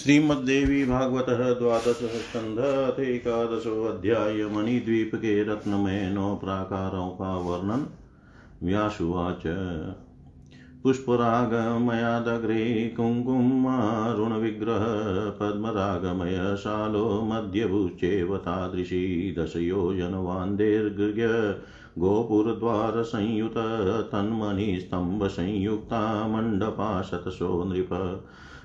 श्रीमद्देवी भागवत द्वादश स्कंध एकादशोऽध्याय मणिद्वीप के रत्नमय नौ प्राकारों का वर्णन व्यासुवाच। पुष्परागमयादग्रे कुङ्कुमारुणविग्रह पद्मरागमय शालो मध्यभुचेव तादृशी दशयोजनवान्देर्गृह्य गोपुरद्वारसंयुत तन्मणिस्तम्भसंयुक्ता मण्डपा शतशो नृप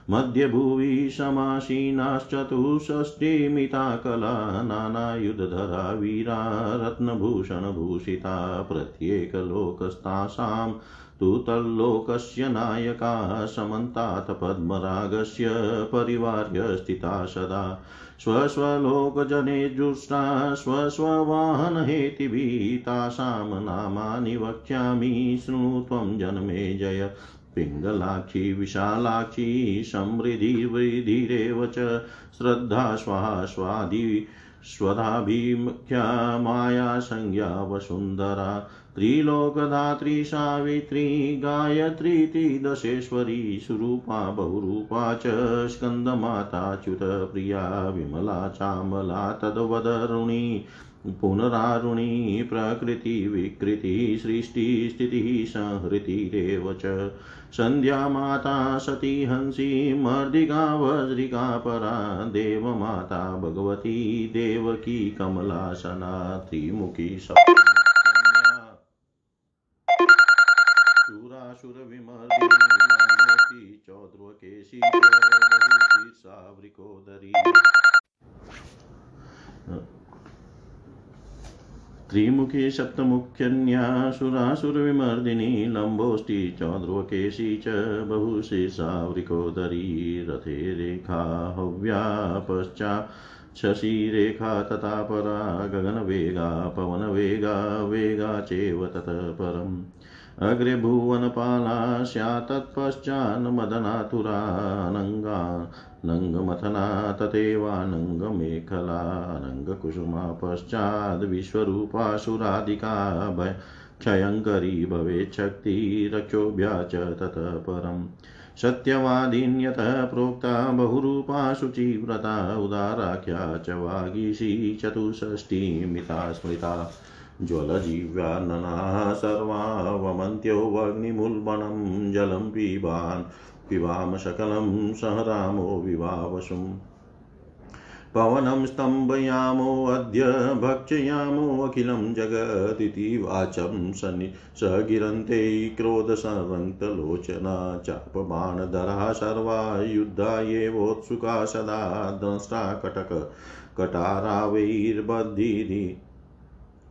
मध्यभुवि समासीनाश्चतुष्षष्टिमिता कला, नानायुधधरा, वीरा, रत्नभूषणभूषिता, प्रत्येकलोकस्तासां तु तल्लोकस्य नायका, समन्तात् पद्मरागस्य परिवार्य स्थिता सदा। स्वस्वलोकजनेजुष्टा स्वस्ववाहनहेतिभिः तासां नामानि वक्ष्यामि, शृणु त्वं जन्मे जय। पिङ्गलाक्षी, विशालाक्षी समृद्धिवृद्धिरेव च। श्रद्धा स्वास्वादि स्वधाभिमुख्या, माया, संज्ञा, वसुन्धरा त्रिलोकधात्री सावित्री गायत्रीति दशेश्वरी सुरूपा, बहुरूपा च। स्कन्दमाताच्युत प्रिया, विमला, चामला, तद्वदरुणी, पुनरारुणी प्रकृतिविकृतिः सृष्टिस्थितिः संहृतिरेव च। सन्ध्या माता सती हँसी मर्दिका वज्रिका परा देवमाता भगवती देवकी कमलासना त्रिमुखी चौद्रकेशी सावृकोदरी त्रिमुखी सप्तमुख्यन्यासुरासुरविमर्दिनी लम्बोष्टि चौध्रुवकेशी च बहुशीर्षावृकोदरी रथे रेखा हव्या पश्चा शशिरेखा तथा परा गगनवेगा, पवनवेगा, वेगा चैव ततः परम्। अग्रे भुवनपाला स्यात् तत्पश्चान्मदनातुरानङ्गा नङ्गमथना तथैवानङ्गमेखला नङ्गकुसुमा पश्चाद्विश्वरूपासुरादिका भय क्षयङ्करी भवेच्छक्तिरक्षोभ्या च ततः परम् सत्यवादिन्यतः प्रोक्ता बहुरूपा शुचिव्रता, उदाराख्या च वागीशी चतुष्षष्टिमिता स्मृता। ज्वलजीव्यान्ननाः सर्वावमन्त्योऽग्निमुल्बणं जलं पिबान् पिबाम सकलं सहरामो विवावसुम् पवनं स्तम्भयामोऽद्य भक्षयामोऽखिलं जगदिति वाचं सनि सगिरन्ते क्रोधसरन्तलोचना चापबाणधरा सर्वा युद्धायेवोत्सुका सदा दंष्ट्रा कटक कटारावैर्बद्धिः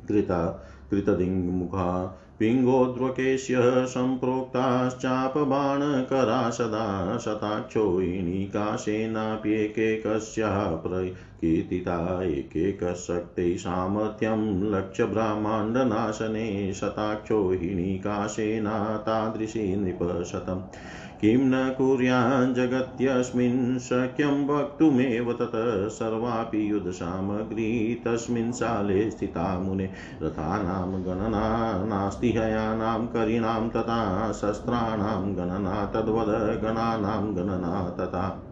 कृता कृतदिङ्मुखा पिङ्गोद्वकेश्य सम्प्रोक्ताश्चापबाणकरा सदा शताक्षोयिणीकाशेनाप्येकैकस्याः प्रकीर्तिता एकैकशक्ते सामर्थ्यं लक्ष्यब्रह्माण्डनाशने शताक्षोहिणीकाशेना तादृशी नृपशतम्। किं न कुर्याञ्जगत्यस्मिन् शक्यं वक्तुमेव तत् सर्वापि युधसामग्री तस्मिन् साले स्थिता मुने। रथानां गणना नास्ति हयानां करीणां तथा शस्त्राणां गणना तद्वद गणानां गणना तथा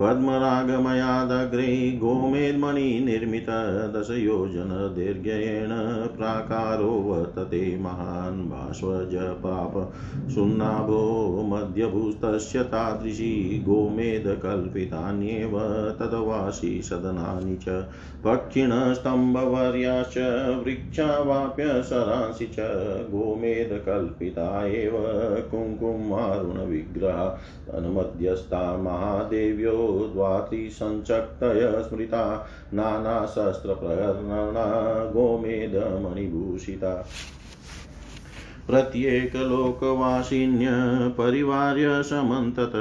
पद्मरागमयादग्रे गोमेद्मणिनिर्मितदशयोजनदीर्घ्येण प्राकारो वर्तते महान् बाष्वजपाप सुन्नाभो मध्यभूस्तस्य तादृशी गोमेदकल्पितान्येव तद्वासी सदनानि च। पक्षिणस्तम्भवर्याश्च वृक्षावाप्यसरांसि च गोमेदकल्पिता एव कुङ्कुमारुणविग्रहा तन्मध्यस्था महादेव्यो द्वात्रिसञ्चक्तय स्मृता नानाशस्त्रप्रहरणा गोमेदमणिभूषिता प्रत्येकलोकवासिन्य परिवार्य समन्तत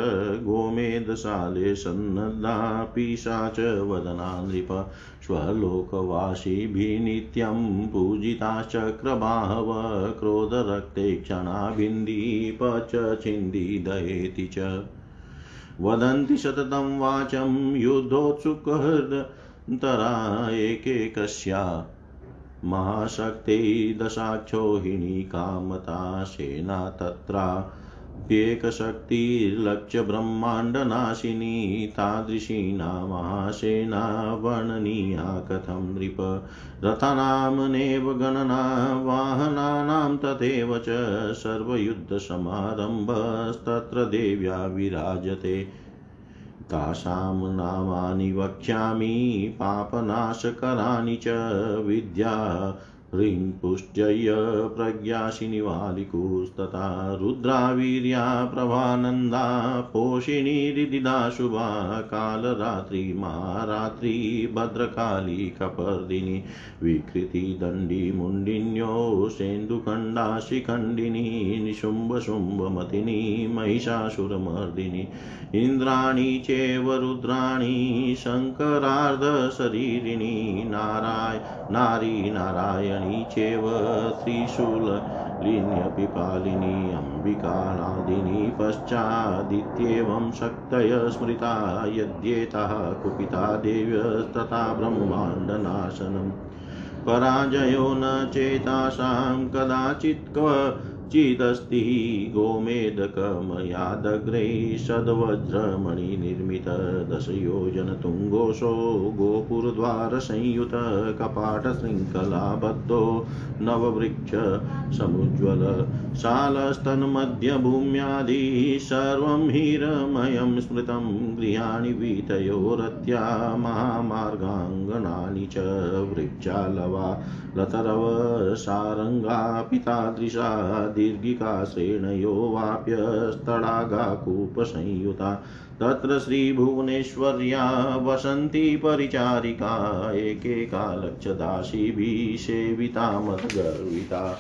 गोमेधशाले सन्नद्धा पिशाच वदना नृप स्वलोकवासिभिः नित्यं पूजिताश्चक्रबाहव क्रोधरक्ते क्षणाभिन्दीप च छिन्दिदयेति च। वदन्ति सततं वाचं युद्धोत्सुकहृदन्तरा एकैकस्या महाशक्तिदशाक्षोहिणी कामता सेना तत्रा। प्येकशक्तिर्लक्ष्यब्रह्माण्डनाशिनी तादृशी नामाशेना वर्णनीया कथं नृप रथानां गणना वाहनानां तथैव च सर्वयुद्धसमारम्भस्तत्र देव्या विराजते। तासां नामानि वक्ष्यामि, पापनाशकराणि च विद्या पुष्ट्यय प्रज्ञाशिनिवालिकुस्तथा रुद्रावीर्या प्रभानन्दा पोषिणी रिदिदा शुभा कालरात्रि महारात्रि भद्रकाली कपर्दिनी विकृतिदण्डी मुण्डिन्यो सेन्दुखण्डा शिखण्डिनी निशुम्भशुम्भमतिनी महिषासुरमर्दिनी इन्द्राणी चैव रुद्राणी शङ्करार्धशरीरिणी नाराय नारी नारायण पाणि चेव त्रिशूललिन्यपि पालिनी अम्बिकानादिनी पश्चादित्येवं शक्तय स्मृता यद्येतः कुपिता देव्यस्तथा ब्रह्माण्डनाशनम् पराजयो न चेतासां कदाचित् क्व चिदस्ति गोमेदकमयादग्रे सद्वज्रमणिनिर्मित दशयोजनतुङ्गोशो गोपुरद्वारसंयुत कपाटशृङ्खलाबद्धो नववृक्ष समुज्ज्वल शालस्तन्मध्यभूम्यादि सर्वं हीरमयं स्मृतं गृहाणि वीतयोरत्या महामार्गाङ्गणानि च वृक्षालवा लतरव सारङ्गा पितादृशा दीर्घिका श्रेणयो वाप्यस्तडागाकूपसंयुता। तत्र श्रीभुवनेश्वर्या वसन्ती परिचारिका एकेका लक्षदासीभिः सेविता मद्गर्विता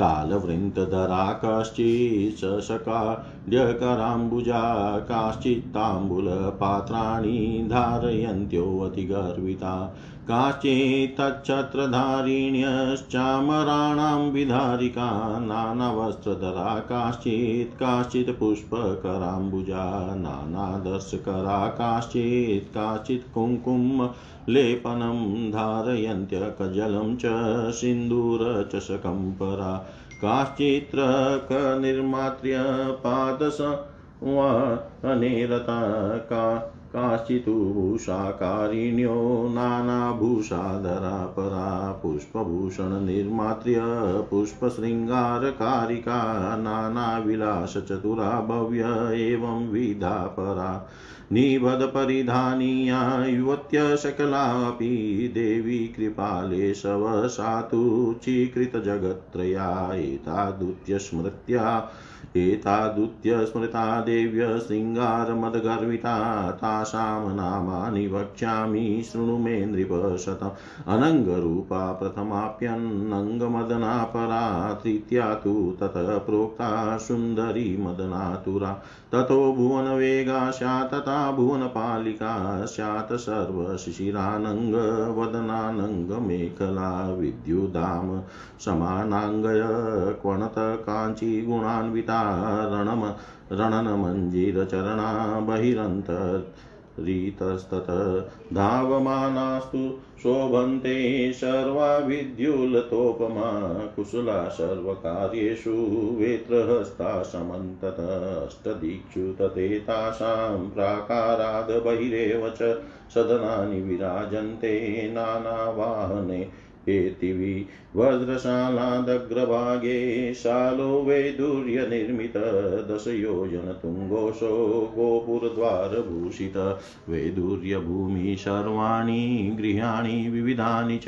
कालवृन्तधरा कश्चित् शशकाड्यकराम्बुजा काश्चित्ताम्बूलपात्राणि धारयन्त्योऽतिगर्विता। काश्चित्तच्छत्रधारिण्यश्चामराणां विधारिका नानावस्त्रधरा काश्चित् काश्चित् पुष्पकराम्बुजा नानादर्शकरा काश्चित् काश्चित् कुङ्कुम लेपनं धारयन्त्यकजलं च सिन्दूरचषकं परा काश्चित्रकनिर्मात्र्य पादस अनेरता का काश्चित्भूषाकारिण्यो नानाभूषाधरा परा पुष्पभूषणनिर्मात्र्य पुष्पशृङ्गारकारिका नानाविलासचतुरा भव्य एवं विधा परा निबधपरिधानीया युवत्य सकलापि देवी कृपाले शवसातु चीकृतजगत्त्रया एतादुत्यस्मृत्या एतादुत्य स्मृता देव्य शृङ्गारमदगर्विता तासां नामानि वक्ष्यामि शृणु मे नृपशतम् अनङ्गरूपा प्रथमाप्यन्नङ्गमदना परा तृतीया तु ततः प्रोक्ता सुन्दरी मदनातुरा। ततो भुवनवेगा स्यात् तथा भुवनपालिका स्यात् सर्वशिशिरानङ्गवदनानङ्गमेखला विद्युदाम। समानाङ्गय क्वणतकाञ्चीगुणान्विता रणम रणनमञ्जीरचरणा बहिरन्तरीतस्तत धावमानास्तु शोभन्ते सर्वा विद्युलतोपमा कुशला सर्वकार्येषु वेत्रहस्ता समन्तत अष्टदिक्षु तथेतासां प्राकाराद् बहिरेव च सदनानि विराजन्ते नानावाहने हेतिवि वज्रशालादग्रभागे शालो वैदुर्यनिर्मित दशयोजनतुङ्गोशो गोपुरद्वारभूषित। वैदुर्यभूमि सर्वाणि गृहाणि विविधानि च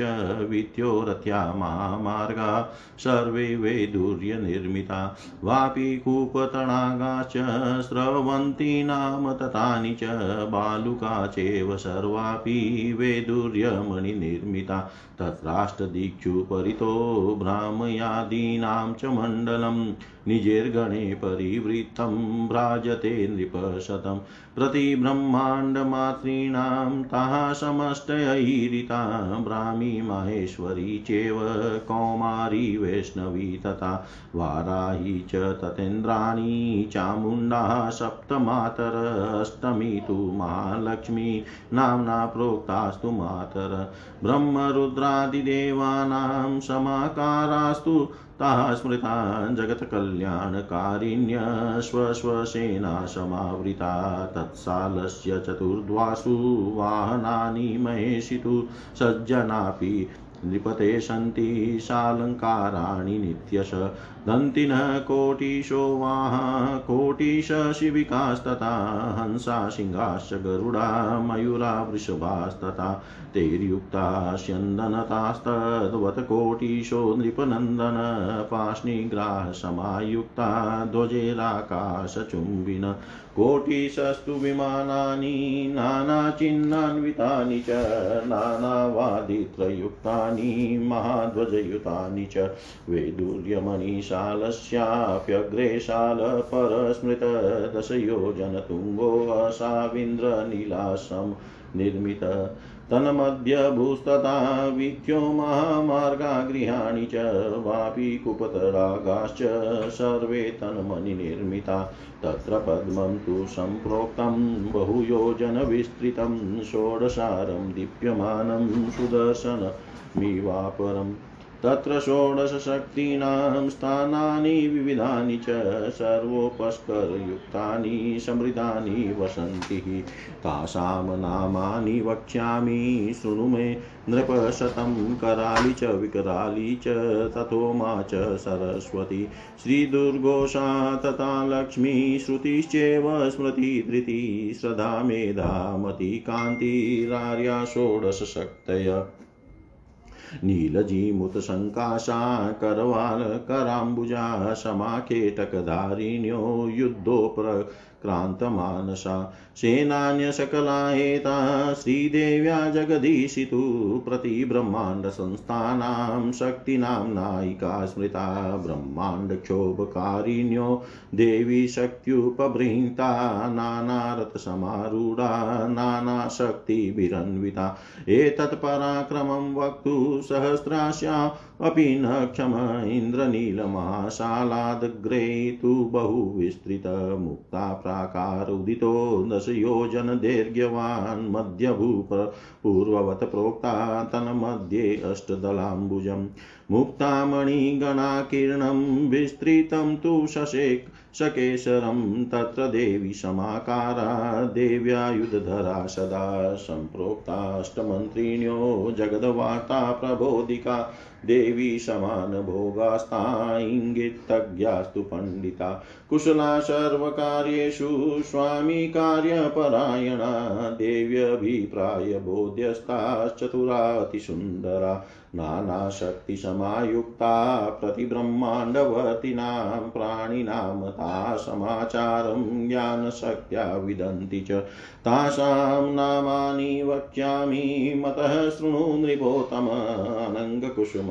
वित्योरत्या महामार्गा। सर्वे वैदुर्यनिर्मिता वापि कूपतडागाश्च स्रवन्ती नाम ततानि च बालुका चैव सर्वापि वैदुर्यमणिनिर्मिता तत्राष्टदिक्षु परितो भ्रामयादीनां च मण्डलं निजेर्गणे परिवृत्तं भ्राजते नृपशतं प्रतिब्रह्माण्डमातॄणां ताः समष्टयैरिता ब्राह्मी माहेश्वरी चैव कौमारी वैष्णवी तथा वाराही च ततेन्द्राणी चामुण्डा सप्तमातर अष्टमी तु महालक्ष्मी नाम्ना प्रोक्तास्तु मातर ब्रह्मरुद्रादिदेवानां समाकारास्तु ताः स्मृता जगत्कल्याणकारिण्यश्वश्वसेना समावृता तत्सालस्य चतुर्द्वासु वाहनानि महेशितु सज्जनापि नृपते सन्ति शालङ्काराणि नित्यश। दन्तिनः कोटिशो वाह कोटिशशिबिकास्तथा हंसा, सिंहाश्च, गरुडा, मयूरा, वृषभास्तथा। तैर्युक्ता, स्यन्दनतास्तद्वत्, कोटिशो नृपनन्दन, पाष्णिग्राहसमायुक्ता, ध्वजेराकाशचुम्बिन। कोटिशस्तु विमानानि नानाचिह्नान्वितानि च नानावादित्रयुक्तानि महाध्वजयुतानि च। वैदुर्यमणिशालस्याप्यग्रे शालपरस्मृत दशयोजनतुङ्गोऽसाविन्द्रनीलासं निर्मित। तन्मध्यभूस्तथा महामार्गा गृहाणि च वापि कुपतरागाश्च सर्वे तन्मणिनिर्मिता तत्र पद्मं तु सम्प्रोक्तं बहुयोजनविस्तृतं षोडशारं दीप्यमानं सुदर्शनमिवापरम्। तत्र षोडशशक्तीनां स्थानानि विविधानि च सर्वोपस्करयुक्तानि समृद्धानि वसन्ति। तासां नामानि वक्ष्यामि, शृणु मे नृपशतं कराली च विकराली च तथोमा च सरस्वती। श्रीदुर्गोषा तथा लक्ष्मी श्रुतिश्चैव स्मृति धृति। श्रद्धा मेधामती कान्तिरार्या षोडशशक्तय। नीलजीमुतसङ्काशा करवालकराम्बुजा समाकेटकधारिण्यो युद्धोप्रक्रान्तमानसा सेनान्यसकला एता श्रीदेव्या जगदीशितु प्रतिब्रह्माण्डसंस्थानां शक्तीनां नायिका स्मृता ब्रह्माण्डक्षोभकारिण्यो देवी शक्त्युपबृंहिता नानारथसमारूढा नानाशक्तिभिरन्विता। एतत्पराक्रमं वक्तु सहस्रास्या अपि न क्षम इन्द्रनीलमहाशालादग्रे तु बहुविस्तृतमुक्ता प्राकार उदितो दशयोजनदैर्घ्यवान् मध्यभूप पूर्ववत् प्रोक्ता तन्मध्ये अष्टदलाम्बुजम् मुक्तामणिगणाकीर्णं विस्तृतं तु शशेक सकेशरं तत्र देवी समाकारा देव्यायुधधरा सदा सम्प्रोक्ताष्टमन्त्रिण्यो जगद्वार्ता प्रबोधिका देवी समानभोगास्ता इङ्गितज्ञास्तु पण्डिता कुशला सर्वकार्येषु स्वामी कार्यपरायणा देव्यभिप्रायबोध्यस्ताश्चतुरातिसुन्दरा नानाशक्तिसमायुक्ता प्रतिब्रह्माण्डवतीनां प्राणिनां ता समाचारं ज्ञानशक्त्या विदन्ति च। तासां नामानि वक्ष्यामि, मतः शृणु नृपोत्तम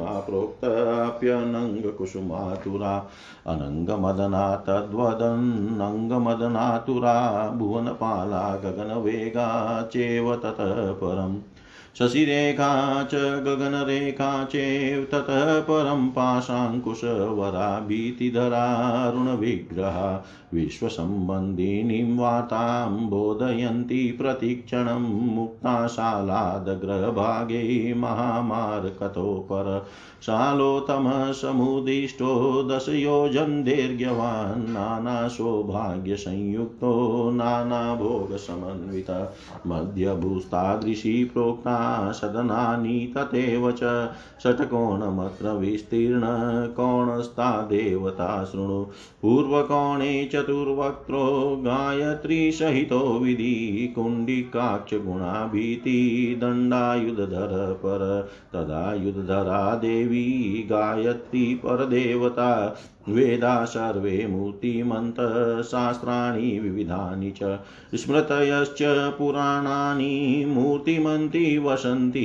अनङ्गकुसुमा प्रोक्ताप्यनङ्गकुसुमातुरा अनङ्गमदना तद्वदन्नङ्गमदनातुरा भुवनपाला गगनवेगा चेव ततः परम्। शशिरेखा च, गगनरेखा चेव, ततः परं पाशाङ्कुशवरा भीतिधरारुणविग्रहा विश्वसम्बन्धिनीं वार्तां बोधयन्ति प्रतिक्षणं मुक्ताशालादग्रभागे महामार्कतोपर शालोतमसमुदिष्टो दशयोजनदैर्घ्यवान् नानासौभाग्यसंयुक्तो नानाभोगसमन्वित मध्यभूस्तादृशी प्रोक्ता सदनानि तथैव च षट्कोणमत्र विस्तीर्णकोणस्था देवता शृणु। पूर्वकोणे चतुर्वक्त्रो गायत्रीसहितो विधि कुण्डिकाक्षगुणाभीतिदण्डायुधधर पर तदायुधधरा देवी गायत्री परदेवता। वेदा सर्वे मूर्तिमन्तशास्त्राणि विविधानि च स्मृतयश्च पुराणानि मूर्तिमन्ति वसन्ति,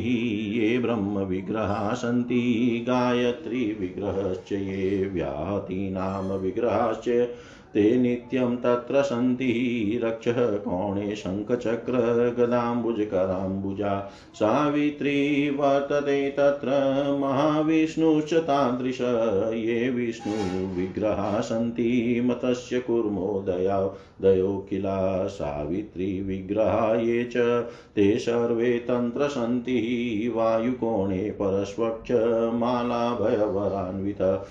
ये ब्रह्मविग्रहा सन्ति गायत्रीविग्रहश्च ये व्यातीनाम विग्रहाश्च ते नित्यं तत्र सन्ति। रक्षः कोणे शङ्खचक्र गदाम्बुजकराम्बुजा सावित्री वर्तते तत्र महाविष्णुश्च तादृश। ये विष्णुविग्रहा सन्ति मतस्य कुर्मोदया दयो। किला सावित्रीविग्रहा ये च। ते सर्वे तन्त्र सन्ति। वायुकोणे परस्वक्ष मालाभयवरान्वित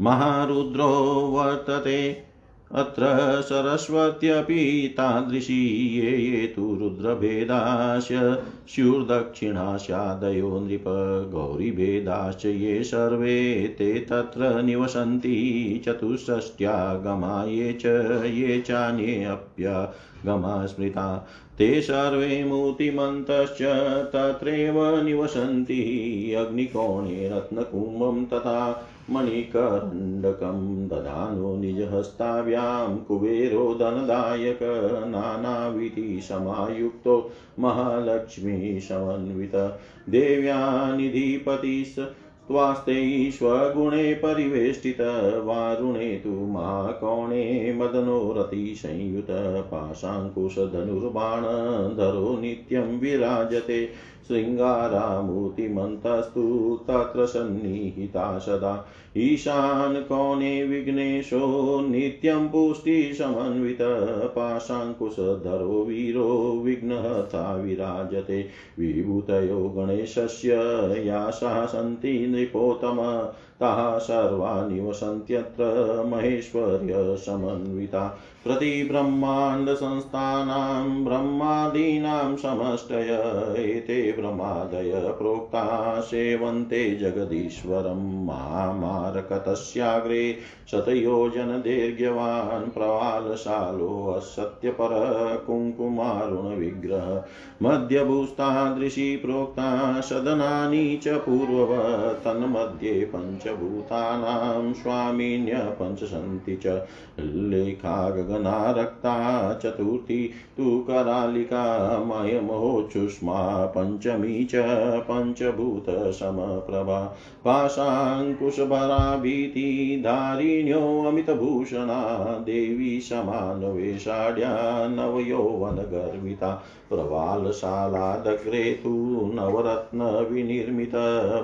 महारुद्रो वर्तते। अत्र सरस्वत्यपि तादृशी ये ये तु रुद्रभेदास्य स्युर्दक्षिणास्यादयो नृप गौरीभेदाश्च ये सर्वे, ते तत्र निवसन्ति चतुष्षष्ट्यागमा ये च, ये चान्येऽप्यगमा स्मृता ते सर्वे मूर्तिमन्तश्च तत्रैव निवसन्ति, अग्निकोणे रत्नकुम्भं तथा मणिकरण्डकं दधानो निजहस्ताभ्यां कुबेरो धनदायक महालक्ष्मी समन्वित देव्या निधिपतिः त्वास्ते स्वगुणे परिवेष्टित, वारुणे तु महाकोणे मदनो रतिसंयुत पाशाङ्कुशधनुर्बाणधरो नित्यं विराजते। शृङ्गारामूर्तिमन्तस्तु तत्र सन्निहिता सदा। ईशान कोणे विघ्नेशो नित्यं पुष्टिसमन्वित पाशाङ्कुशधरो वीरो विघ्नहता विराजते। विभूतयो गणेशस्य यासाः सन्ति नृपोत्तम। ताः सर्वा निवसन्त्यत्र महेश्वर्यसमन्विता। प्रतिब्रह्माण्डसंस्थानां ब्रह्मादीनां समष्टय, एते ब्रह्मादय प्रोक्ता सेवन्ते जगदीश्वरं महामारकतस्याग्रे। शतयोजनदीर्घ्यवान् प्रवालशालोऽसत्यपर कुङ्कुमारुणविग्रह। मध्यभूस्तादृशी प्रोक्ता सदनानि च पूर्ववत् तन्मध्ये पञ्चभूतानां स्वामिन्य पञ्च सन्ति च लेखा गगना रक्ता चतुर्थी तु करालिका मयमहोच्छुष्मा पञ्चमी च पञ्चभूतसमप्रभा पाशाङ्कुशभराभीतिधारिण्योऽमितभूषणा देवी समानवेशाढ्या नवयौवनगर्विता प्रवालशालादग्रे तु नवरत्नविनिर्मित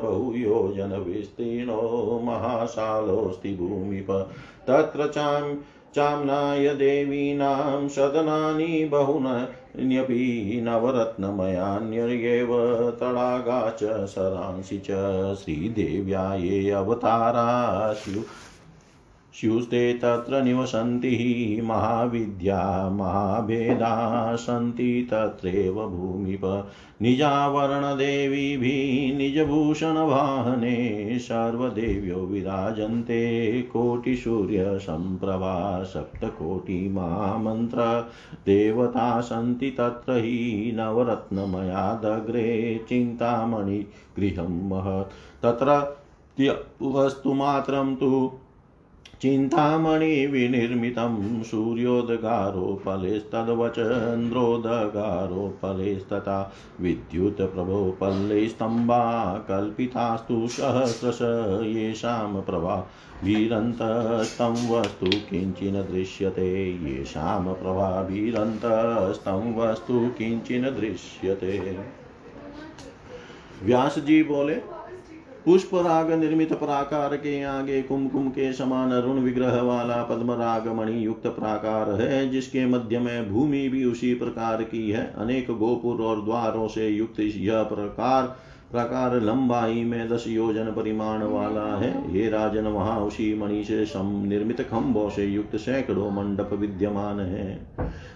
बहुयोजनविस्तीर्णो महाशालोऽस्ति भूमिप। तत्र चां चाम्नाय देवीनां सदनानि बहुनन्यपि नवरत्नमयान्यर्येव तडागा च सरांसि च श्रीदेव्या ये अवतारा स्यु स्युस्ते तत्र निवसन्ति महाविद्या, महाभेदा, सन्ति तत्रैव भूमिप। निजावरणदेवीभिः निजभूषणवाहने, सर्वदेव्यो विराजन्ते कोटिसूर्यसम्प्रभा सप्तकोटिमामन्त्र देवता सन्ति तत्र हि नवरत्नमयादग्रे चिन्तामणिगृहं महत्। तत्र वस्तुमात्रं तु चिन्तामणिविनिर्मितं सूर्योदगारोपलेस्तद्वचन्द्रोदगारोपलेस्तथा विद्युत्प्रभोपल्लैस्तम्बा कल्पितास्तु सहस्रश येषां प्रभा भिरन्तस्तं वस्तु किञ्चिन दृश्यते येषां प्रभाभिरन्तस्तं वस्तु किञ्चिन दृश्यते। व्यास जी बोले पुष्प राग निर्मित प्राकार के आगे कुमकुम के समान अरुण विग्रह वाला पद्म राग मणि युक्त प्राकार है, जिसके मध्य में भूमि भी उसी प्रकार की है। अनेक गोपुर और द्वारों से युक्त यह प्रकार प्रकार लंबाई में दस योजन परिमाण वाला है। हे राजन, वहाँ उसी मणि से निर्मित खम्भों से युक्त सैकड़ों मंडप विद्यमान है।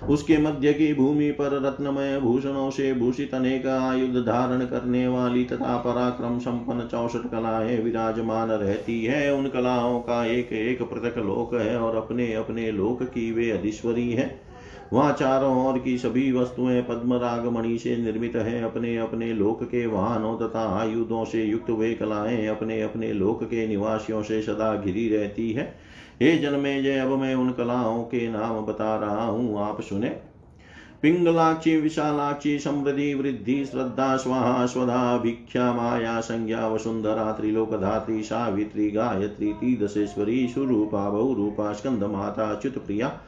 उसके मध्य की भूमि पर रत्नमय भूषणों से भूषित अनेक आयुध धारण करने वाली तथा पराक्रम संपन्न चौसठ कलाएँ विराजमान रहती है। उन कलाओं का एक एक पृथक लोक है और अपने अपने लोक की वे अधीश्वरी है। वहाँ चारों ओर की सभी वस्तुएँ पद्म रागमणि से निर्मित है। अपने अपने लोक के वाहनों तथा आयुधों से युक्त वे कलाएँ अपने अपने लोक के निवासियों से सदा घिरी रहती है। हे जन्मे जय अब मैं उन कलाओं के नाम बता रहा हूँ। आप सुने। पिंगलाक्षी, विशालाक्षी, समृद्धि, वृद्धि, श्रद्धा, स्वाहा, स्वधा, भिक्षा, माया, संज्ञा, वसुंधरा त्रिलोकधात्री सावित्री, गायत्री, तीदशेश्वरी, सुरूपा, बहुरूपा, स्कंद माता च्युत प्रिया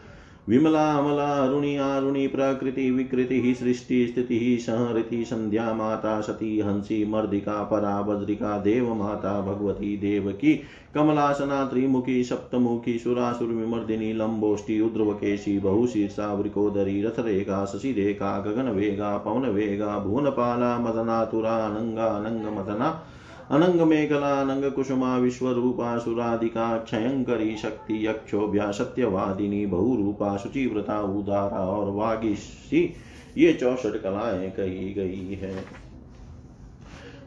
विमला, अमला, अरुणि, आरुणि, प्रकृति, विकृति, सृष्टि, स्थिति, संहृति, संध्या, माता, सती, हँसी, मर्दिका, परा, बद्रिका, देव माता, भगवती देवकी कमलासना त्रिमुखी, सप्तमुखी सुरासुर विमर्दिनी लंबोष्टि उद्रवकेशी बहुशीर्षा वृकोदरी रथरेखा, शशिरेखा गगन वेगा पवन वेगा भुवनपाला मदनातुरा अनंगा अनंग मदना अनंग मेघला अनंग कुसुमा विश्व रूपा सुराधिका क्षयंकरी शक्ति यक्षोभ्या सत्यवादिनी बहुरूपा शुचिव्रता उदारा और वागिशी, ये चौसठ कलाएँ कही गई है।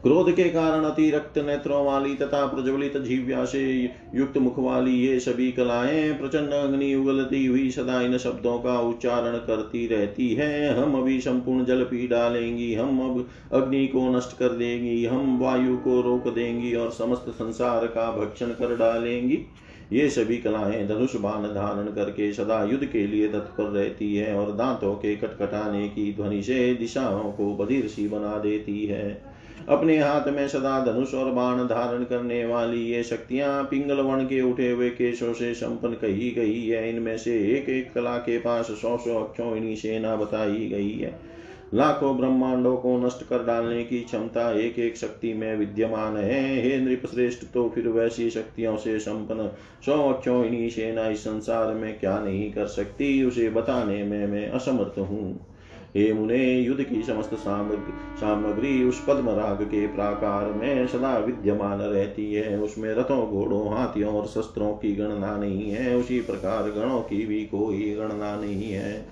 क्रोध के कारण अतिरक्त नेत्रों वाली तथा प्रज्वलित जीव्या से युक्त मुख वाली ये सभी कलाएँ प्रचंड अग्नि उगलती हुई सदा इन शब्दों का उच्चारण करती रहती है। हम अभी संपूर्ण जल पी डालेंगी, हम अब अग्नि को नष्ट कर देंगी, हम वायु को रोक देंगी और समस्त संसार का भक्षण कर डालेंगी। ये सभी कलाएँ धनुष बाण धारण करके सदा युद्ध के लिए तत्पर रहती है और दांतों के कटकटाने की ध्वनि से दिशाओं को बधिर सी बना देती है। अपने हाथ में सदा धनुष और बाण धारण करने वाली ये शक्तियाँ पिंगल वर्ण के उठे हुए केशों से संपन्न कही गई है। इनमें से एक एक कला के पास सौ सौ अक्षोहिणी सेना बताई गई है। लाखों ब्रह्मांडों को नष्ट कर डालने की क्षमता एक एक शक्ति में विद्यमान है। हे नृप श्रेष्ठ तो फिर वैसी शक्तियों से संपन्न सौ अक्षोहिणी सेना इस संसार में क्या नहीं कर सकती? उसे बताने में मैं असमर्थ हूँ। हे मुने युद्ध की समस्त सामग्री उस पद्म राग के प्राकार में सदा विद्यमान रहती है। उसमें रथों, घोड़ों, हाथियों और शस्त्रों की गणना नहीं है। उसी प्रकार गणों की भी कोई गणना नहीं है।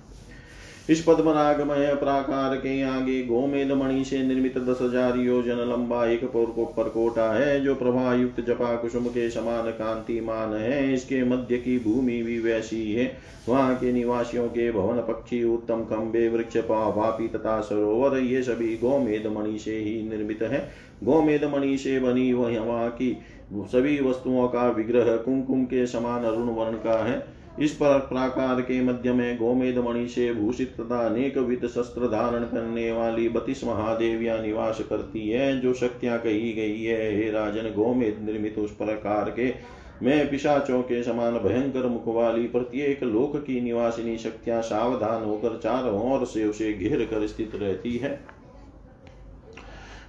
इस पद्मरागमय प्राकार के आगे गोमेद मणि से निर्मित दस हज़ार योजन लंबा एक परकोटा है, जो प्रभा युक्त जपा कुसुम के समान कांतिमान है। इसके मध्य की भूमि भी वैसी है। वहाँ के निवासियों के भवन, पक्षी, उत्तम खम्बे वृक्ष पापी तथा सरोवर, ये सभी गोमेद मणि से ही निर्मित है। गोमेद मणि से बनी वह वहाँ की सभी वस्तुओं का विग्रह कुमकुम के समान अरुण वर्ण का है। इस पर प्राकार के मध्य में गोमेद मणि से भूषित तथा अनेक विध शस्त्र धारण करने वाली बतीस महादेविया निवास करती है, जो शक्तियाँ कही गई है। हे राजन, गोमेद निर्मित उस प्रकार के, मैं पिशाचों के समान भयंकर मुख वाली प्रत्येक लोक की निवासिनी शक्तियाँ सावधान होकर चारों ओर से उसे घेर कर स्थित रहती है।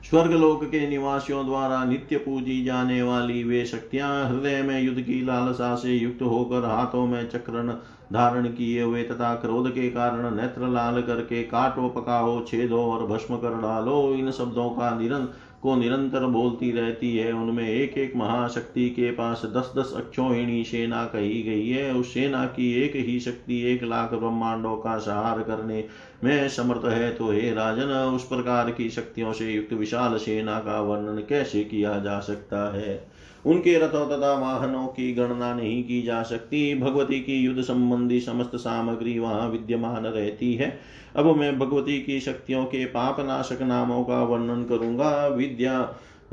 स्वर्गलोक के निवासियों द्वारा नित्य पूजी जाने वाली वे शक्तियाँ हृदय में युद्ध की लालसा से युक्त होकर हाथों में चक्रण धारण किए हुए तथा क्रोध के कारण नेत्र लाल करके काटो, पकाओ, छेदो और भस्म कर डालो। इन शब्दों का निरंतर को निरंतर बोलती रहती है, उनमें एक एक महाशक्ति के पास दस दस अक्षोहिणी सेना कही गई है। उस सेना की एक ही शक्ति एक लाख ब्रह्मांडों का सहार करने में समर्थ है। तो हे राजन, उस प्रकार की शक्तियों से युक्त विशाल सेना का वर्णन कैसे किया जा सकता है? उनके रथों तथा वाहनों की गणना नहीं की जा सकती। भगवती की युद्ध संबंधी समस्त सामग्री वहाँ विद्यमान रहती है। अब मैं भगवती की शक्तियों के पाप नाशक नामों का वर्णन करूँगा। विद्या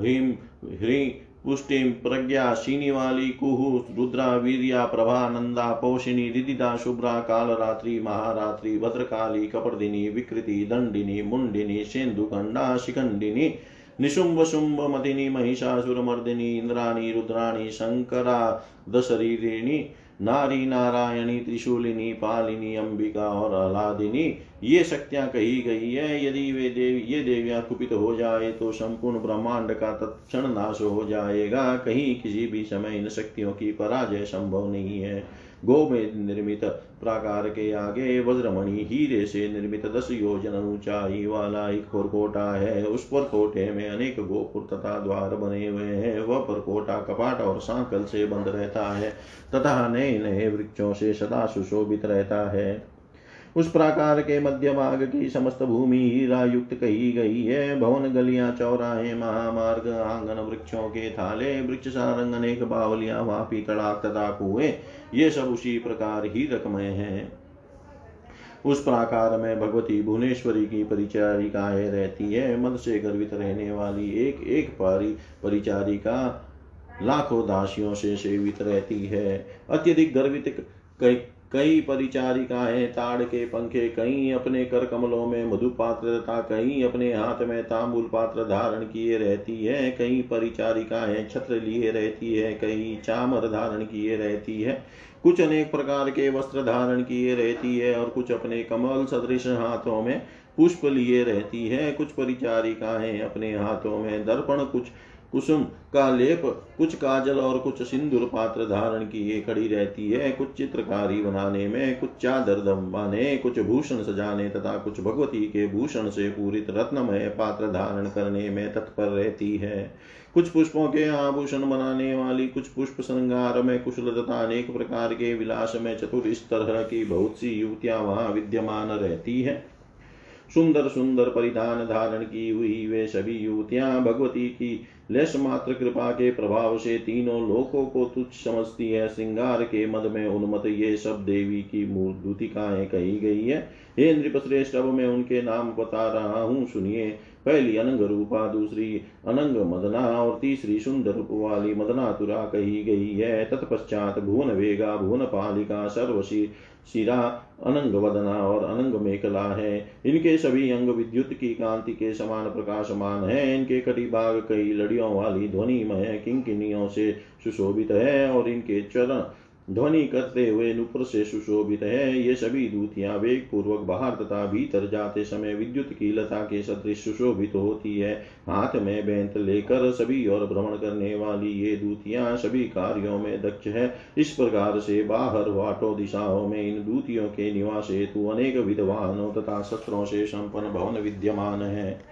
ह्रीम ह्री, पुष्टि, प्रज्ञा शीनी वाली कुहु, रुद्रा, वीरिया, प्रभा, नंदा, पोषिणी, रिदिदा, शुभ्रा, कालरात्रि, महारात्रि भद्रकाली कपर्दिनी, विकृति, दंडिनी, मुंडिनी सेन्दुकंडा शिखंडिनी निशुंभ शुंभ मदिनी महिषासुरमर्दिनी इंद्राणी रुद्राणी शंकरा दशरीरिणी नारी नारायणी त्रिशूलिनी पालिनी अंबिका और अलादिनी। ये शक्तियाँ कही गई है। यदि वे देवी, ये देवियाँ कुपित हो जाए तो संपूर्ण ब्रह्मांड का तत्क्षण नाश हो जाएगा। कहीं किसी भी समय इन शक्तियों की पराजय संभव नहीं है। गो में निर्मित प्राकार के आगे वज्रमणि हीरे से निर्मित दस योजन ऊंचाई वाला एक परकोटा है। उस परकोटे में अनेक गोपुर तथा द्वार बने हुए हैं। वह परकोटा कपाट और सांकल से बंद रहता है तथा नए नए वृक्षों से सदा सुशोभित रहता है। उस प्राकार के मध्य भाग की समस्त भूमि हीरा युक्त कही गई है। भवन, गलियाँ, चौराहे, महामार्ग, आँगन, वृक्षों के थाले, वृक्ष सारंग, अनेक बावलियाँ, वापी तड़ाक तथा कुएँ, ये सब उसी प्रकार ही रकमय हैं। उस प्राकार में भगवती भुवनेश्वरी की परिचारिकाएँ रहती है। मद से गर्वित रहने वाली एक एक पारी परिचारिका लाखों दासियों से सेवित रहती है। अत्यधिक गर्वित कई परिचारिकाएँ ताड़ के पंखे कई अपने कर कमलों में मधु पात्र तथा कई अपने हाथ में तांबुल पात्र धारण किए रहती है, कई परिचारिकाएँ छत्र लिए रहती है, कई चामर धारण किए रहती है। कुछ अनेक प्रकार के वस्त्र धारण किए रहती है और कुछ अपने कमल सदृश हाथों में पुष्प लिए रहती है। कुछ परिचारिकाएँ अपने हाथों में दर्पण, कुछ कुसुम का लेप कुछ काजल और कुछ सिंदूर पात्र धारण किए, खड़ी रहती है, कुछ चित्रकारी बनाने में, कुछ चादर दबाने, कुछ भूषण सजाने तथा कुछ भगवती के भूषण से पूरित रत्नमय पात्र धारण करने में तत्पर रहती है। कुछ पुष्पों के आभूषण बनाने वाली, कुछ पुष्प श्रृंगार में कुशल तथा अनेक प्रकार के विलास में चतुर इस तरह की बहुत सी युवतियाँ वहाँ विद्यमान रहती है। सुंदर सुंदर परिधान धारण की हुई वे सभी युवतियाँ भगवती की लेश मात्र कृपा के प्रभाव से तीनों लोकों को तुच्छ समझती है। श्रृंगार के मद में उन्मत ये सब देवी की मूल दूतिकाएँ कही गई है। हे नृप श्रेष्ठ अब मैं उनके नाम बता रहा हूँ। सुनिए पहली अनंग रूपा, दूसरी अनंग मदना, और तीसरी सुंदर रूप वाली मदनातुरा कही गई है। तत्पश्चात भुवन वेगा, भुवन पालिका, सर्वशी शिरा, अनंग वदना और अनंग मेखला है। इनके सभी अंग विद्युत की कांति के समान प्रकाशमान है। इनके कटिभाग कई लड़ियों वाली ध्वनिमय किंकिनियों से सुशोभित है, और इनके चरण ध्वनि करते हुए नुपुर से सुशोभित है। ये सभी दूतियाँ वेग पूर्वक बाहर तथा भीतर जाते समय विद्युत की लता के सदृश सुशोभित होती है। हाथ में बैंत लेकर सभी और भ्रमण करने वाली ये दूतियाँ सभी कार्यों में दक्ष है। इस प्रकार से बाहर वाटो दिशाओं में इन दूतियों के निवास हेतु अनेक विद्वानों तथा शस्त्रों से संपन्न भवन विद्यमान है।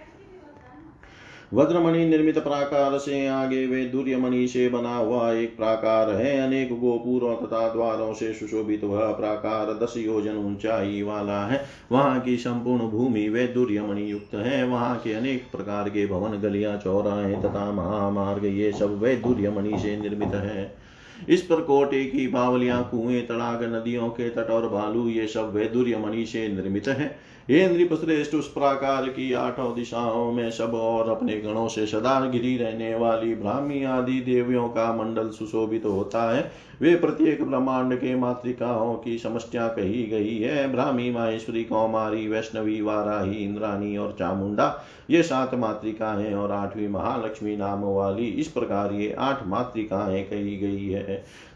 वज्रमणि निर्मित प्राकार से आगे वे दुर्यमणि से बना हुआ एक प्राकार है। अनेक गोपुरों तथा द्वारों से सुशोभित वह प्राकार दस योजन ऊंचाई वाला है। वहाँ की संपूर्ण भूमि वे दूर्यमणि युक्त है। वहाँ के अनेक प्रकार के भवन, गलियाँ, चौराहे तथा महामार्ग, ये सब वे दूर्यमणि से निर्मित है। इस पर कोटे की बावलियाँ, कुएँ, तड़ाग, नदियों के तट और बालू, ये सब वैदुर्य मणि से निर्मित है। ये नृप श्रेष्ठ उस प्रकार की आठों दिशाओं में सब और अपने गणों से सदा गिरी रहने वाली ब्राह्मी आदि देवियों का मंडल सुशोभित तो होता है। वे प्रत्येक ब्रह्मांड के मातृकाओं की समस्या कही गई है। ब्राह्मी, माहेश्वरी, कौमारी, वैष्णवी, वाराही, इंद्राणी और चामुंडा, ये सात मातृकाएँ और आठवीं महालक्ष्मी नाम वाली इस प्रकार ये आठ मातृकाएँ कही गई है।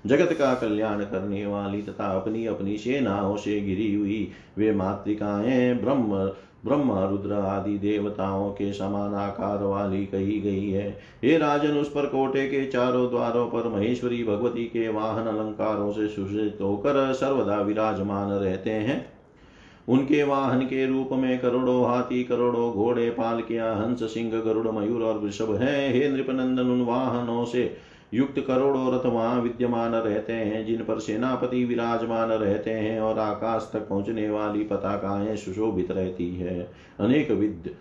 जगत का कल्याण करने वाली तथा अपनी अपनी सेनाओं से गिरी हुई वे मातृकाएँ, ब्रह्म, ब्रह्मा, रुद्र आदि देवताओं के समान आकार वाली कही गई है। हे राजन, उस पर कोटे के चारों द्वारों पर महेश्वरी भगवती के वाहन अलंकारों से सुषित होकर सर्वदा विराजमान रहते हैं। उनके वाहन के रूप में करोड़ों हाथी, करोड़ों घोड़े पालकियाँ, हंस, सिंह, गरुड़, मयूर और वृषभ हैं। हे नृपनंदन, उन वाहनों से युक्त करोड़ों रथ वहाँ विद्यमान रहते हैं, जिन पर सेनापति विराजमान रहते हैं और आकाश तक पहुँचने वाली पताकाएँ सुशोभित रहती है। अनेक विद्य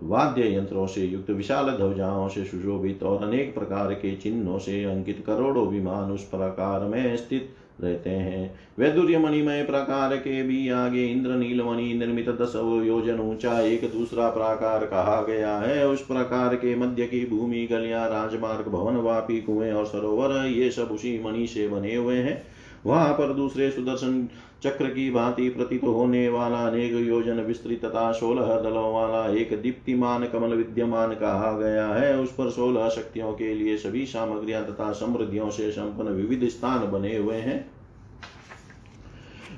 वाद्य यंत्रों से युक्त विशाल ध्वजाओं से सुशोभित और अनेक प्रकार के चिन्हों से अंकित करोड़ों विमान उस प्रकार में स्थित रहते हैं। वैदुर्य मणिमय प्रकार के भी आगे इंद्र नीलमणि निर्मित दस योजन ऊँचा एक दूसरा प्रकार कहा गया है। उस प्रकार के मध्य की भूमि, गलिया, राजमार्ग, भवन, वापी, कुएँ और सरोवर, ये सब उसी मणि से बने हुए हैं। वहाँ पर दूसरे सुदर्शन चक्र की भांति प्रतीत होने वाला अनेक योजन विस्तृत तथा सोलह दलों वाला एक दीप्तिमान, कमल विद्यमान कहा गया है। उस पर सोलह शक्तियों के लिए सभी सामग्रियाँ तथा समृद्धियों से संपन्न विविध स्थान बने हुए हैं।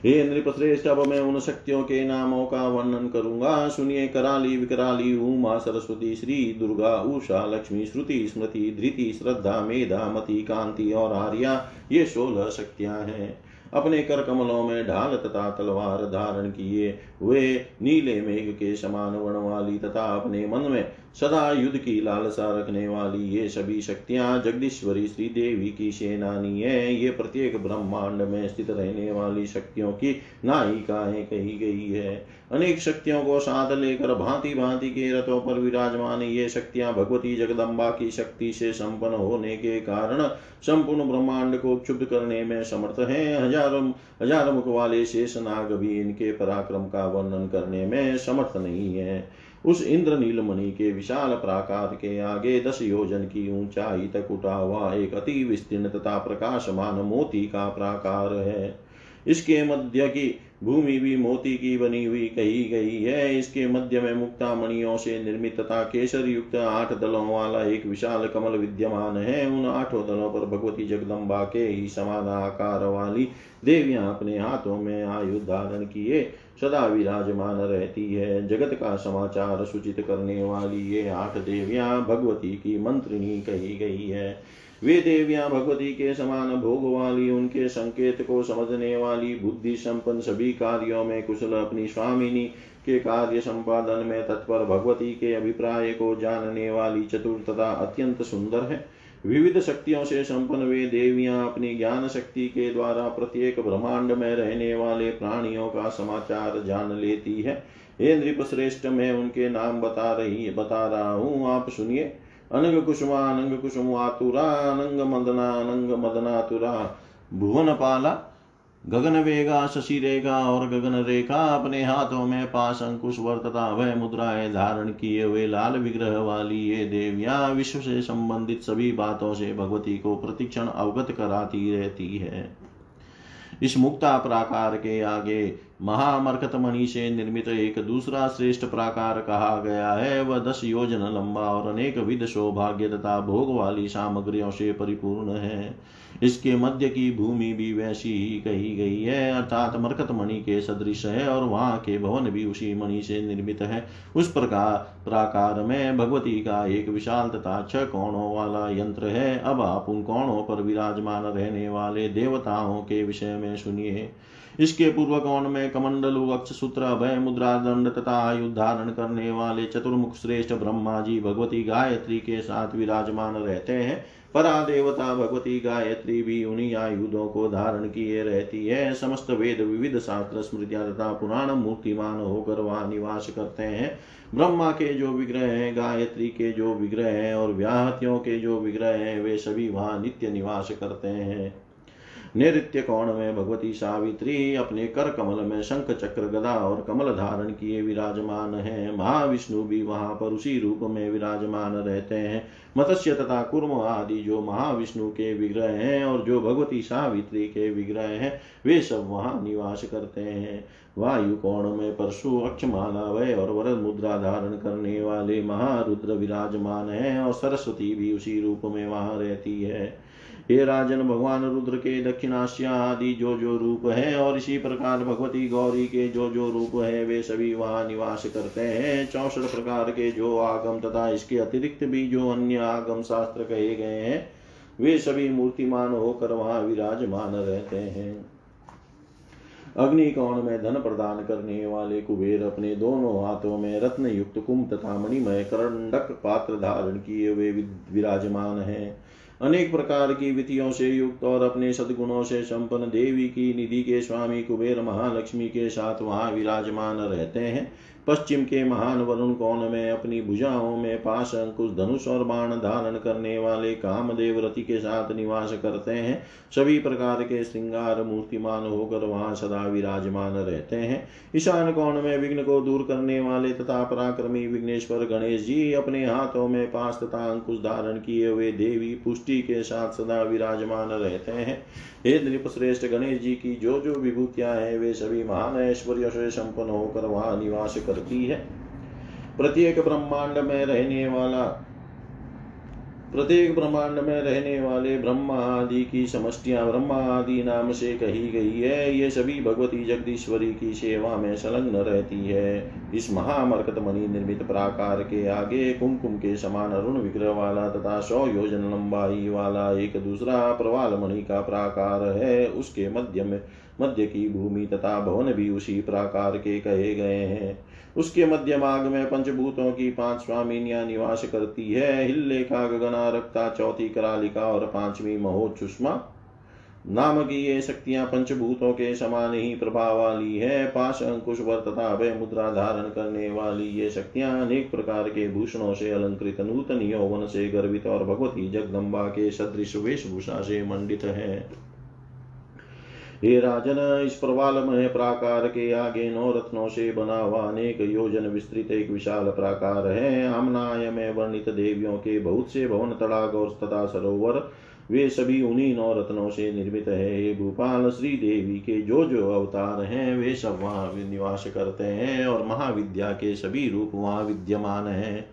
हे नृप श्रेष्ठ अब मैं उन शक्तियों के नामों का वर्णन करूँगा। सुनिए कराली विकराली उमा सरस्वती, श्री दुर्गा, उषा, लक्ष्मी, श्रुति, स्मृति, धृति, श्रद्धा, मेधा, मति, कांति और आर्या, ये सोलह शक्तियाँ हैं। अपने कर कमलों में ढाल तथा तलवार धारण किए वे नीले मेघ के समान वर्ण वाली तथा अपने मन में सदा युद्ध की लालसा रखने वाली ये सभी शक्तियाँ जगदीश्वरी श्री देवी की सेनानी है। ये प्रत्येक ब्रह्मांड में स्थित रहने वाली शक्तियों की नायिकाएँ कही गई है। अनेक शक्तियों को साथ लेकर भांति भांति के रथों पर विराजमान ये शक्तियाँ भगवती जगदम्बा की शक्ति से संपन्न होने के कारण संपूर्ण ब्रह्मांड को क्षुब्ध करने में समर्थ है। हज़ारों, हज़ार मुख वाले शेष नाग भी इनके पराक्रम का वर्णन करने में समर्थ नहीं है। उस इंद्र नीलमणि के विशाल प्राकार के आगे दस योजन की ऊंचाई तक उठा हुआ एक अति विस्तीर्ण तथा प्रकाशमान मोती का प्राकार है। इसके मध्य की भूमि भी मोती की बनी हुई कही गई है। इसके मध्य में मुक्ता मणियों से निर्मित तथा केसर युक्त आठ दलों वाला एक विशाल कमल विद्यमान है। उन आठों दलों पर भगवती जगदम्बा के ही समान आकार वाली देवियाँ अपने हाथों में आयु धारण किए सदा विराजमान रहती है। जगत का समाचार सूचित करने वाली ये आठ देवियाँ भगवती की मंत्रिणी कही गई है। वे देवियाँ भगवती के समान भोग वाली, उनके संकेत को समझने वाली, बुद्धि संपन्न सभी कार्यों में कुशल अपनी स्वामिनी के कार्य संपादन में तत्पर भगवती के अभिप्राय को जानने वाली चतुर तथा अत्यंत सुंदर है। विविध शक्तियों से संपन्न वे देवियाँ अपनी ज्ञान शक्ति के द्वारा प्रत्येक ब्रह्मांड में रहने वाले प्राणियों का समाचार जान लेती है। हे नृप श्रेष्ठ मैं उनके नाम बता रही, बता रहा हूँ। आप सुनिए। अनंग कुसुमा, अनंग कुसुमातुरा अनंग मदना, अनंग भुवन पाला गगन वेगा, शशि रेखा और गगन रेखा अपने हाथों में पास अंकुश वर्तता वह मुद्राएँ धारण किए हुए लाल विग्रह वाली ये देवियाँ विश्व से संबंधित सभी बातों से भगवती को प्रतिक्षण अवगत कराती रहती है। इस मुक्ता प्राकार के आगे महामरकत मणि से निर्मित एक दूसरा श्रेष्ठ प्राकार कहा गया है, वह दस योजन लंबा और अनेक विध सौभाग्य तथा भोग वाली सामग्रियों से परिपूर्ण है। इसके मध्य की भूमि भी वैसी ही कही गई है, अर्थात मरकत मणि के सदृश है और वहाँ के भवन भी उसी मणि से निर्मित है। उस प्रकार प्राकार में भगवती का एक विशाल तथा छह कोणों वाला यंत्र है। अब आप उन कोणों पर विराजमान रहने वाले देवताओं के विषय में सुनिए। इसके पूर्व कोण में कमंडल वक्ष सूत्र अभय मुद्रा दंड तथा आयु धारण करने वाले चतुर्मुख श्रेष्ठ ब्रह्मा जी भगवती गायत्री के साथ विराजमान रहते हैं। परा देवता भगवती गायत्री भी उन्हीं आयुधों को धारण किए रहती है। समस्त वेद विविध शास्त्र स्मृतियाँ तथा पुराण मूर्तिमान होकर वहाँ निवास करते हैं। ब्रह्मा के जो विग्रह हैं, गायत्री के जो विग्रह हैं और व्याहतियों के जो विग्रह हैं, वे सभी वहाँ नित्य निवास करते हैं। नैत्य कोण में? भगवती सावित्री अपने कर कमल में शंख चक्र गदा और कमल धारण किए विराजमान है। महाविष्णु भी वहाँ पर उसी रूप में विराजमान रहते हैं। मत्स्य तथा कुर्म आदि जो महाविष्णु के विग्रह हैं और जो भगवती सावित्री के विग्रह हैं, वे सब वहाँ निवास करते हैं। वायु कोण में? परशु, अक्षमाला वय और वरद मुद्रा धारण करने वाले महारुद्र विराजमान है और सरस्वती भी उसी रूप में वहाँ रहती है। हे राजन, भगवान रुद्र के दक्षिणाश्या आदि जो जो रूप है और इसी प्रकार भगवती गौरी के जो जो रूप है, वे सभी वहाँ निवास करते हैं। चौसठ प्रकार के जो आगम तथा इसके अतिरिक्त भी जो अन्य आगम शास्त्र कहे गए हैं, वे सभी मूर्तिमान होकर वहाँ विराजमान रहते हैं। अग्नि कौण में धन प्रदान करने वाले कुबेर अपने दोनों हाथों में रत्न युक्त कुंभ तथा मणिमय करंडक पात्र धारण किए हुए विराजमान है। अनेक प्रकार की विधियों से युक्त और अपने सदगुणों से संपन्न देवी की निधि के स्वामी कुबेर महालक्ष्मी के साथ वहाँ विराजमान रहते हैं। पश्चिम के महान वरुण कोण में, अपनी भुजाओं में पास अंकुश धनुष और बाण धारण करने वाले कामदेव रति के साथ निवास करते हैं। सभी प्रकार के श्रृंगार मूर्तिमान होकर वहाँ सदा विराजमान रहते हैं। ईशान कोण में विघ्न को दूर करने वाले तथा पराक्रमी विघ्नेश्वर गणेश जी अपने हाथों में पास तथा अंकुश धारण किए हुए देवी पुष्टि के साथ सदा विराजमान रहते हैं। हे नृप गणेश जी की जो जो विभूतियाँ हैं, वे सभी महान ऐश्वर्य से संपन्न होकर वहाँ निवास करती है। प्रत्येक ब्रह्मांड में रहने वाला प्रत्येक ब्रह्मांड में रहने वाले ब्रह्मा आदि की समष्टियाँ ब्रह्मा आदि नाम से कही गई है। ये सभी भगवती जगदीश्वरी की सेवा में संलग्न रहती है। इस महामरकत मणि निर्मित प्राकार के आगे कुमकुम के समान अरुण विग्रह वाला तथा सौ योजन लंबाई वाला एक दूसरा प्रवाल मणि का प्राकार है। उसके मध्य में मध्य की भूमि तथा भवन भी उसी प्राकार के कहे गए हैं। उसके मध्य भाग में पंचभूतों की पाँच स्वामिनियाँ निवास करती है। हिल्लेखा गगना रक्ता चौथी करालिका और पांचवी महोचुष्मा नाम की ये शक्तियाँ पंचभूतों के समान ही प्रभाव वाली है। पाश अंकुश वर तथा अभय मुद्रा धारण करने वाली ये शक्तियाँ अनेक प्रकार के भूषणों से अलंकृत नूतन यौवन से गर्वित और भगवती जगदम्बा के सदृश वेशभूषा से मंडित है। हे राजन इस प्रवालमय प्राकार के आगे नौ रत्नों से बना हुआ अनेक योजन विस्तृत एक विशाल प्राकार है। आमनाय में वर्णित देवियों के बहुत से भवन, तड़ाग और तथा सरोवर, वे सभी उन्हीं नौ रत्नों से निर्मित है। हे भूपाल श्री देवी के जो जो अवतार हैं, वे सब वहाँ निवास करते हैं और महाविद्या के सभी रूप वहाँ विद्यमान हैं।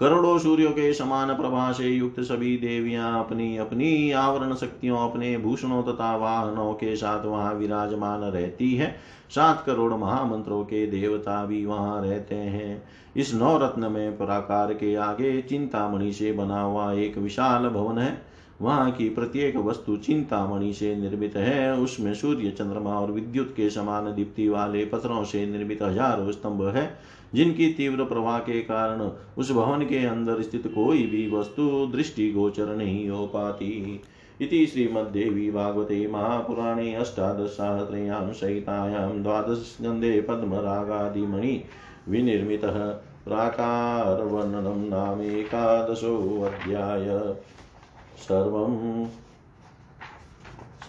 करोड़ों सूर्यों के समान प्रभा से युक्त सभी देवियाँ अपनी अपनी आवरण शक्तियों, अपने भूषणों तथा वाहनों के साथ वहाँ विराजमान रहती है। सात करोड़ महामंत्रों के देवता भी वहाँ रहते हैं। इस नवरत्न में प्राकार के आगे चिंतामणि से बना हुआ एक विशाल भवन है। वहाँ की प्रत्येक वस्तु चिंतामणि से निर्मित है। उसमें सूर्य, चंद्रमा और विद्युत के समान दीप्ति वाले पत्थरों से निर्मित हज़ारों स्तंभ है। जिनकी तीव्र प्रवाह के कारण उस भवन के अंदर स्थित कोई भी वस्तु दृष्टि गोचर नहीं हो पाती। इति श्रीमद्देवी भागवते महापुराणे अष्टादशसहस्रयां सहितायां द्वादशस्कन्धे पद्मरागादिमणि विनिर्मितः प्राकारवर्णनं नामेकादशोऽध्याय सर्वं